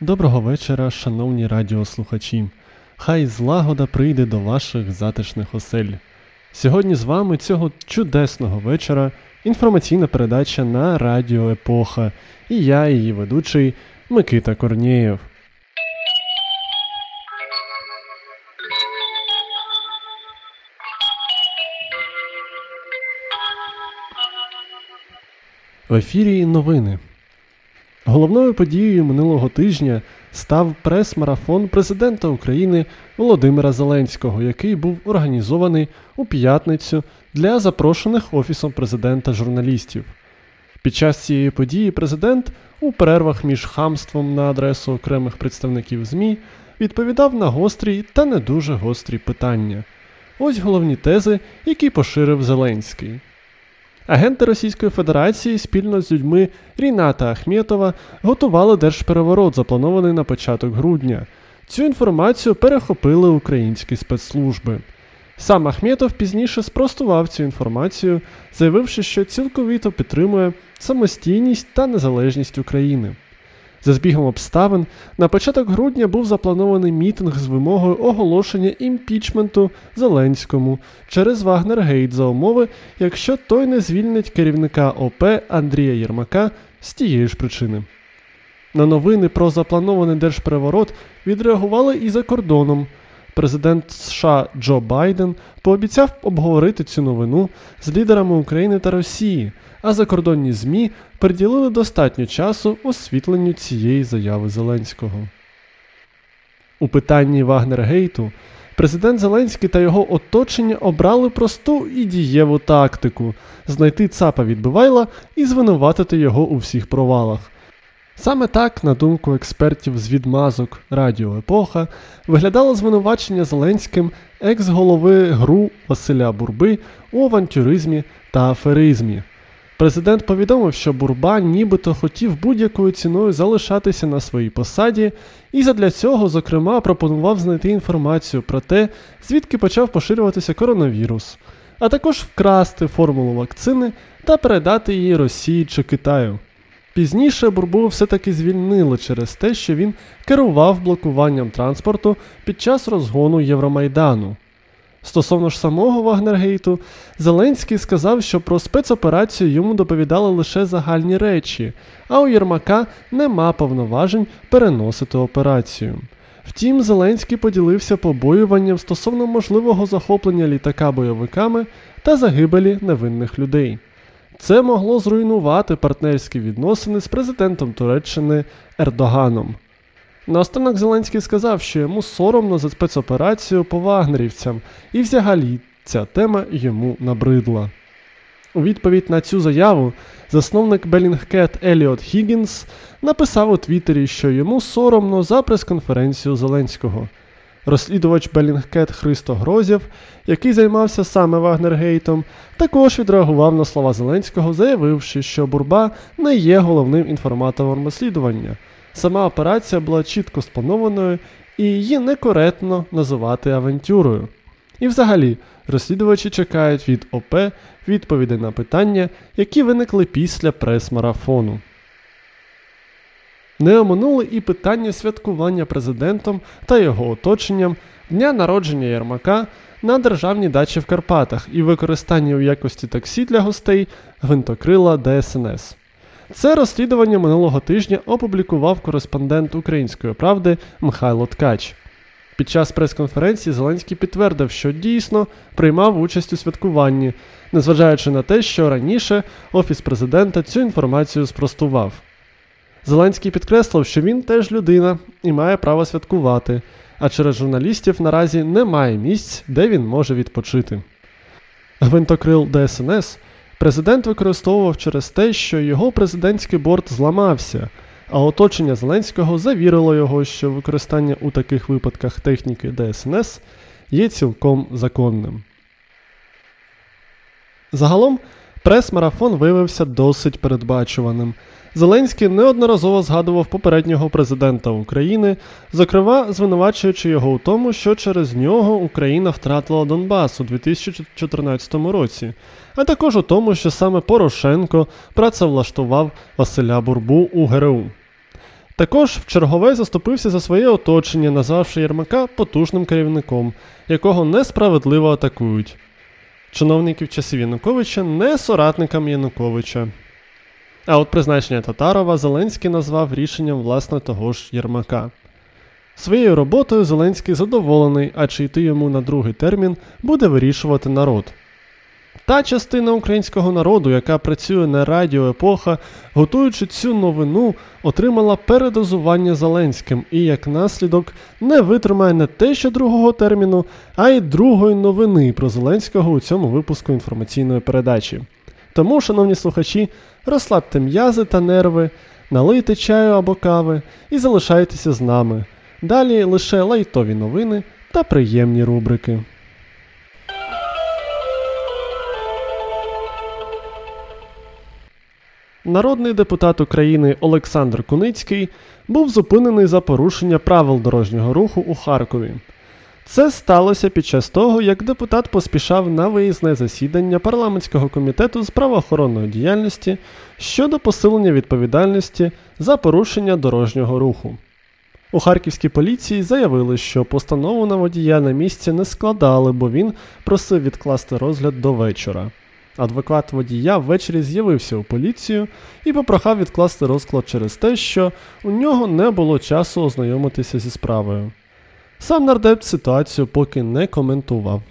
Доброго вечора, шановні радіослухачі. Хай злагода прийде до ваших затишних осель. Сьогодні з вами цього чудесного вечора інформаційна передача на Радіо Епоха і я, її ведучий Микита Корнієв. В ефірі новини. Головною подією минулого тижня став прес-марафон президента України Володимира Зеленського, який був організований у п'ятницю для запрошених Офісом президента журналістів. Під час цієї події президент у перервах між хамством на адресу окремих представників ЗМІ відповідав на гострі та не дуже гострі питання. Ось головні тези, які поширив Зеленський. Агенти Російської Федерації спільно з людьми Ріната Ахметова готували держпереворот, запланований на початок грудня. Цю інформацію перехопили українські спецслужби. Сам Ахметов пізніше спростував цю інформацію, заявивши, що цілковіто підтримує самостійність та незалежність України. За збігом обставин, на початок грудня був запланований мітинг з вимогою оголошення імпічменту Зеленському через Вагнергейт за умови, якщо той не звільнить керівника ОП Андрія Єрмака з тієї ж причини. На новини про запланований держпереворот відреагували і за кордоном. Президент США Джо Байден пообіцяв обговорити цю новину з лідерами України та Росії, а закордонні ЗМІ приділили достатньо часу освітленню цієї заяви Зеленського. У питанні Вагнергейту президент Зеленський та його оточення обрали просту і дієву тактику знайти цапа відбивайла і звинуватити його у всіх провалах. Саме так, на думку експертів з відмазок Радіо Епоха, виглядало звинувачення Зеленським екс-голови ГРУ Василя Бурби у авантюризмі та аферизмі. Президент повідомив, що Бурба нібито хотів будь-якою ціною залишатися на своїй посаді, і задля цього, зокрема, пропонував знайти інформацію про те, звідки почав поширюватися коронавірус, а також вкрасти формулу вакцини та передати її Росії чи Китаю. Пізніше Бурбу все-таки звільнили через те, що він керував блокуванням транспорту під час розгону Євромайдану. Стосовно ж самого Вагнергейту, Зеленський сказав, що про спецоперацію йому доповідали лише загальні речі, а у Єрмака нема повноважень переносити операцію. Втім, Зеленський поділився побоюванням стосовно можливого захоплення літака бойовиками та загибелі невинних людей. Це могло зруйнувати партнерські відносини з президентом Туреччини Ердоганом. Наостанок Зеленський сказав, що йому соромно за спецоперацію по вагнерівцям, і взагалі ця тема йому набридла. У відповідь на цю заяву засновник Белінгкет Еліот Хіггінс написав у Твіттері, що йому соромно за прес-конференцію Зеленського. Розслідувач Белінгкет Христо Грозєв, який займався саме Вагнергейтом, також відреагував на слова Зеленського, заявивши, що Бурба не є головним інформатором розслідування. Сама операція була чітко спланованою і її некоректно називати авантюрою. І взагалі, розслідувачі чекають від ОП відповіді на питання, які виникли після прес-марафону. Не оминули і питання святкування президентом та його оточенням дня народження Єрмака на державній дачі в Карпатах і використання у якості таксі для гостей гвинтокрила ДСНС. Це розслідування минулого тижня опублікував кореспондент Української правди Михайло Ткач. Під час прес-конференції Зеленський підтвердив, що дійсно приймав участь у святкуванні, незважаючи на те, що раніше Офіс президента цю інформацію спростував. Зеленський підкреслив, що він теж людина і має право святкувати, а через журналістів наразі немає місць, де він може відпочити. Гвинтокрил ДСНС президент використовував через те, що його президентський борт зламався, а оточення Зеленського завірило його, що використання у таких випадках техніки ДСНС є цілком законним. Загалом Прес-марафон виявився досить передбачуваним. Зеленський неодноразово згадував попереднього президента України, зокрема звинувачуючи його у тому, що через нього Україна втратила Донбас у 2014 році, а також у тому, що саме Порошенко працевлаштував Василя Бурбу у ГРУ. Також в чергове заступився за своє оточення, назвавши Єрмака потужним керівником, якого несправедливо атакують. Чиновників часів Януковича не соратникам Януковича. А от призначення Татарова Зеленський назвав рішенням власне того ж Єрмака. Своєю роботою Зеленський задоволений, а чи йти йому на другий термін буде вирішувати народ. Та частина українського народу, яка працює на радіо епоха, готуючи цю новину, отримала передозування Зеленським і, як наслідок, не витримає не те, що другого терміну, а й другої новини про Зеленського у цьому випуску інформаційної передачі. Тому, шановні слухачі, розслабте м'язи та нерви, налийте чаю або кави і залишайтеся з нами. Далі лише лайтові новини та приємні рубрики. Народний депутат України Олександр Куницький був зупинений за порушення правил дорожнього руху у Харкові. Це сталося під час того, як депутат поспішав на виїзне засідання парламентського комітету з правоохоронної діяльності щодо посилення відповідальності за порушення дорожнього руху. У харківській поліції заявили, що постанову на водія на місці не складали, бо він просив відкласти розгляд до вечора. Адвокат водія ввечері з'явився у поліцію і попрохав відкласти розклад через те, що у нього не було часу ознайомитися зі справою. Сам нардеп ситуацію поки не коментував.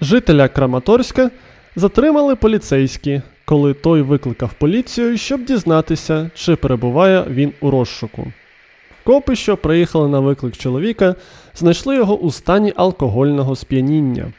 Жителя Краматорська затримали поліцейські, коли той викликав поліцію, щоб дізнатися, чи перебуває він у розшуку. Копи, що приїхали на виклик чоловіка, знайшли його у стані алкогольного сп'яніння.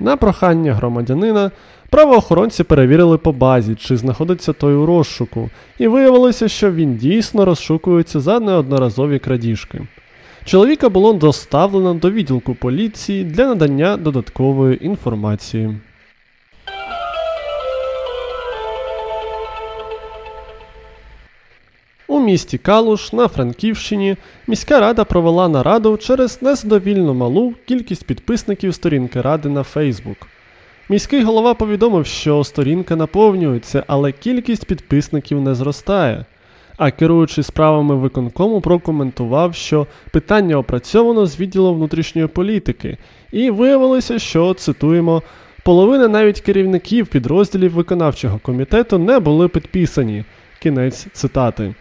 На прохання громадянина правоохоронці перевірили по базі, чи знаходиться той у розшуку, і виявилося, що він дійсно розшукується за неодноразові крадіжки. Чоловіка було доставлено до відділку поліції для надання додаткової інформації. У місті Калуш на Франківщині міська рада провела нараду через незадовільно малу кількість підписників сторінки ради на Фейсбук. Міський голова повідомив, що сторінка наповнюється, але кількість підписників не зростає. А керуючи справами виконкому, прокоментував, що питання опрацьовано з відділу внутрішньої політики, і виявилося, що цитуємо. Половина навіть керівників підрозділів виконавчого комітету не були підписані. Кінець цитати.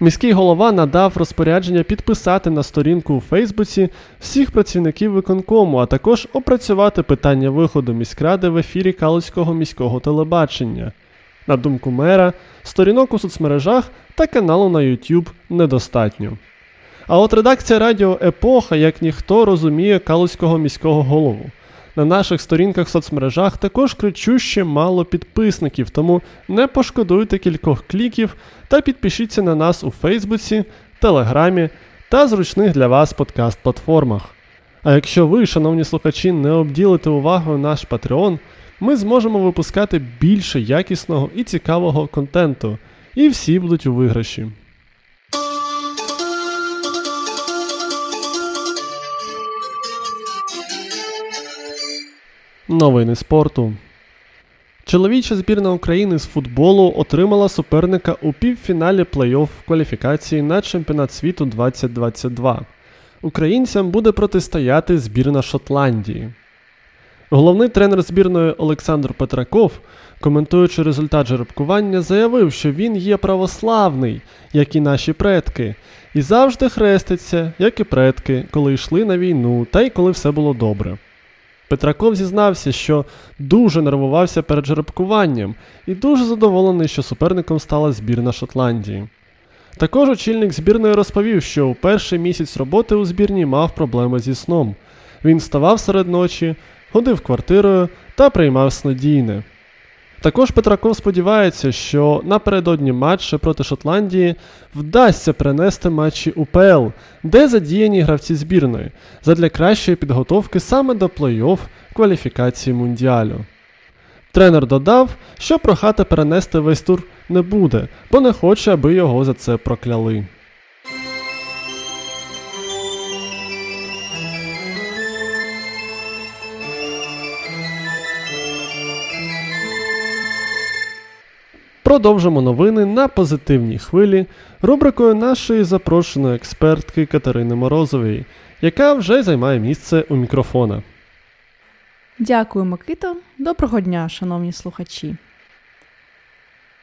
Міський голова надав розпорядження підписати на сторінку у Фейсбуці всіх працівників виконкому, а також опрацювати питання виходу міськради в ефірі Калицького міського телебачення. На думку мера, сторінок у соцмережах та каналу на YouTube недостатньо. А от редакція Радіо Епоха, як ніхто, розуміє Калицького міського голову. На наших сторінках в соцмережах також кричуще мало підписників, тому не пошкодуйте кількох кліків та підпишіться на нас у Фейсбуці, Телеграмі та зручних для вас подкаст-платформах. А якщо ви, шановні слухачі, не обділите увагою наш Patreon, ми зможемо випускати більше якісного і цікавого контенту, і всі будуть у виграші. Новини спорту. Чоловіча збірна України з футболу отримала суперника у півфіналі плей-офф кваліфікації на чемпіонат світу 2022. Українцям буде протистояти збірна Шотландії. Головний тренер збірної Олександр Петраков, коментуючи результат жеребкування, заявив, що він є православний, як і наші предки, і завжди хреститься, як і предки, коли йшли на війну, та й коли все було добре. Петраков зізнався, що дуже нервувався перед жеребкуванням і дуже задоволений, що суперником стала збірна Шотландії. Також очільник збірної розповів, що у перший місяць роботи у збірні мав проблеми зі сном. Він вставав серед ночі, ходив квартирою та приймав снодійне. Також Петраков сподівається, що напередодні матчу проти Шотландії вдасться принести матчі УПЛ, де задіяні гравці збірної, задля кращої підготовки саме до плей-офф кваліфікації Мундіалю. Тренер додав, що прохати перенести весь тур не буде, бо не хоче, аби його за це прокляли. Продовжимо новини на позитивній хвилі рубрикою нашої запрошеної експертки Катерини Морозової, яка вже займає місце у мікрофона. Дякую, Микито. Доброго дня, шановні слухачі.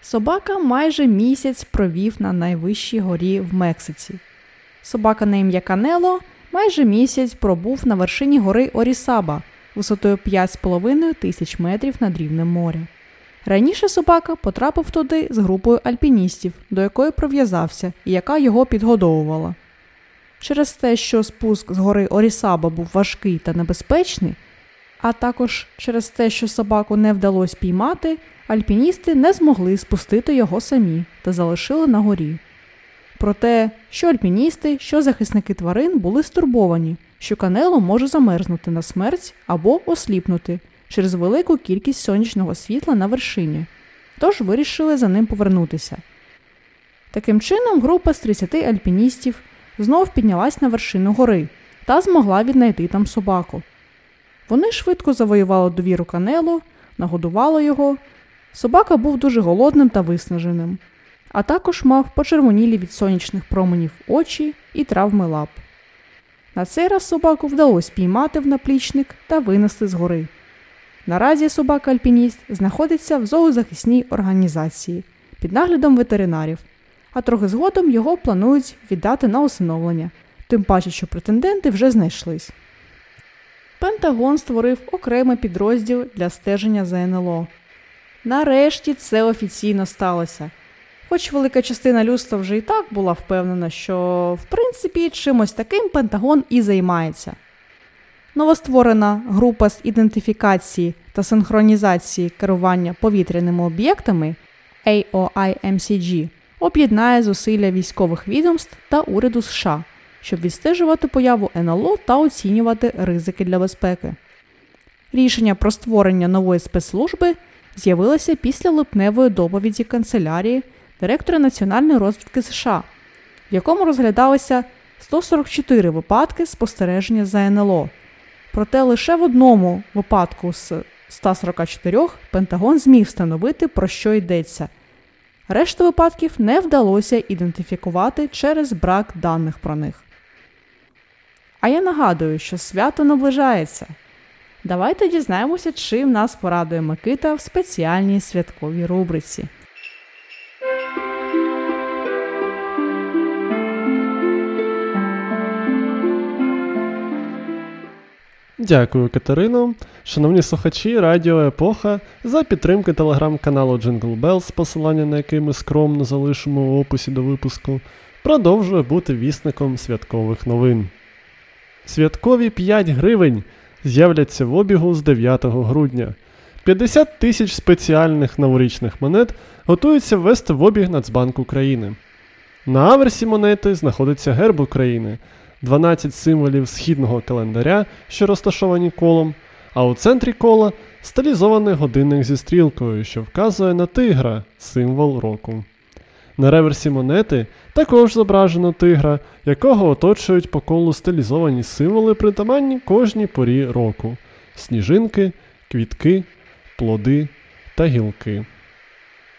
Собака майже місяць провів на найвищій горі в Мексиці. Собака на ім'я Канело майже місяць пробув на вершині гори Орісаба висотою 5,5 тисяч метрів над рівнем моря. Раніше собака потрапив туди з групою альпіністів, до якої прив'язався і яка його підгодовувала. Через те, що спуск з гори Орісаба був важкий та небезпечний, а також через те, що собаку не вдалося піймати, альпіністи не змогли спустити його самі та залишили на горі. Проте, що альпіністи, що захисники тварин були стурбовані, що канело може замерзнути на смерть або осліпнути через велику кількість сонячного світла на вершині, тож вирішили за ним повернутися. Таким чином, група з 30 альпіністів знов піднялась на вершину гори та змогла віднайти там собаку. Вони швидко завоювали довіру канелу, нагодували його. Собака був дуже голодним та виснаженим, а також мав почервонілі від сонячних променів очі і травми лап. На цей раз собаку вдалося піймати в наплічник та винести з гори. Наразі собака-альпініст знаходиться в зоозахисній організації під наглядом ветеринарів, а трохи згодом його планують віддати на усиновлення, тим паче, що претенденти вже знайшлись. Пентагон створив окремий підрозділ для стеження за НЛО. Нарешті це офіційно сталося. Хоч велика частина людства вже і так була впевнена, що в принципі чимось таким Пентагон і займається. Новостворена група з ідентифікації та синхронізації керування повітряними об'єктами AOIMCG об'єднає зусилля військових відомств та уряду США, щоб відстежувати появу НЛО та оцінювати ризики для безпеки. Рішення про створення нової спецслужби з'явилося після липневої доповіді канцелярії директора національної розвідки США, в якому розглядалися 144 випадки спостереження за НЛО. Проте лише в одному випадку з 144 Пентагон зміг встановити, про що йдеться. Решту випадків не вдалося ідентифікувати через брак даних про них. А я нагадую, що свято наближається. Давайте дізнаємося, чим нас порадує Микита в спеціальній святковій рубриці. Дякую, Катерино. Шановні слухачі, Радіо Епоха за підтримки телеграм-каналу Jingle Bells, посилання на який ми скромно залишимо у описі до випуску, продовжує бути вісником святкових новин. Святкові 5 гривень з'являться в обігу з 9 грудня. 50 тисяч спеціальних новорічних монет готуються ввести в обіг Нацбанк України. На аверсі монети знаходиться герб України. 12 символів східного календаря, що розташовані колом, а у центрі кола стилізований годинник зі стрілкою, що вказує на тигра, символ року. На реверсі монети також зображено тигра, якого оточують по колу стилізовані символи, притаманні кожній порі року: сніжинки, квітки, плоди та гілки.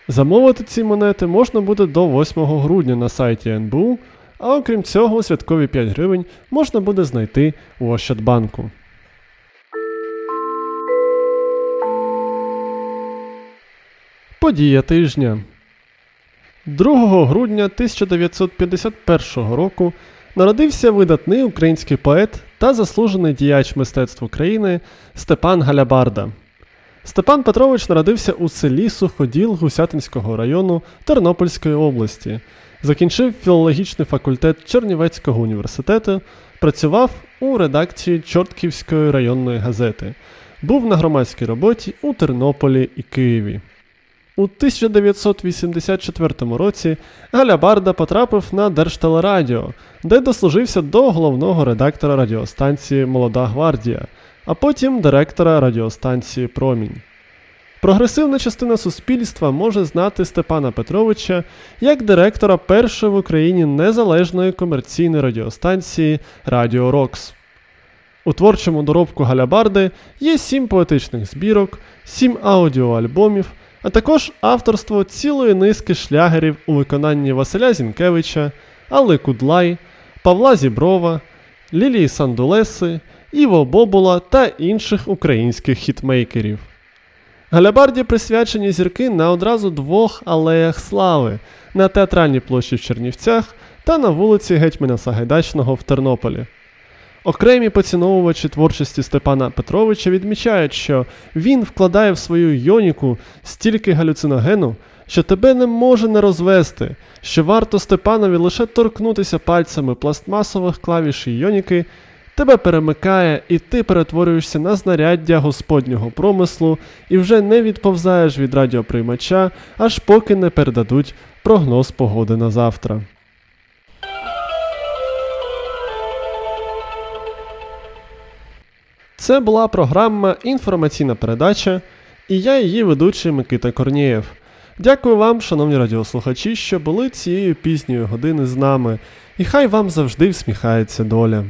Замовити ці монети можна буде до 8 грудня на сайті НБУ а окрім цього, святкові 5 гривень можна буде знайти у Ощадбанку. Подія тижня 2 грудня 1951 року народився видатний український поет та заслужений діяч мистецтв України Степан Галябарда. Степан Петрович народився у селі Суходіл Гусятинського району Тернопільської області. Закінчив філологічний факультет Чернівецького університету, працював у редакції Чортківської районної газети, був на громадській роботі у Тернополі і Києві. У 1984 році Галябарда потрапив на Держтелерадіо, де дослужився до головного редактора радіостанції Молода Гвардія, а потім директора радіостанції Промінь. Прогресивна частина суспільства може знати Степана Петровича як директора першої в Україні незалежної комерційної радіостанції Радіо Рокс. У творчому доробку Галябарди є сім поетичних збірок, сім аудіоальбомів, а також авторство цілої низки шлягерів у виконанні Василя Зінкевича, Алли Кудлай, Павла Зіброва, Лілії Сандулеси, Іво Бобула та інших українських хітмейкерів. Галябарді присвячені зірки на одразу двох алеях слави на театральній площі в Чернівцях та на вулиці Гетьмана Сагайдачного в Тернополі. Окремі поціновувачі творчості Степана Петровича відмічають, що він вкладає в свою йоніку стільки галюциногену, що тебе не може не розвести, що варто Степанові лише торкнутися пальцями пластмасових клавіш йоніки, тебе перемикає, і ти перетворюєшся на знаряддя господнього промислу і вже не відповзаєш від радіоприймача, аж поки не передадуть прогноз погоди на завтра. Це була програма Інформаційна передача, і я її ведучий Микита Корнієв. Дякую вам, шановні радіослухачі, що були цієї пізньої години з нами, і хай вам завжди всміхається доля.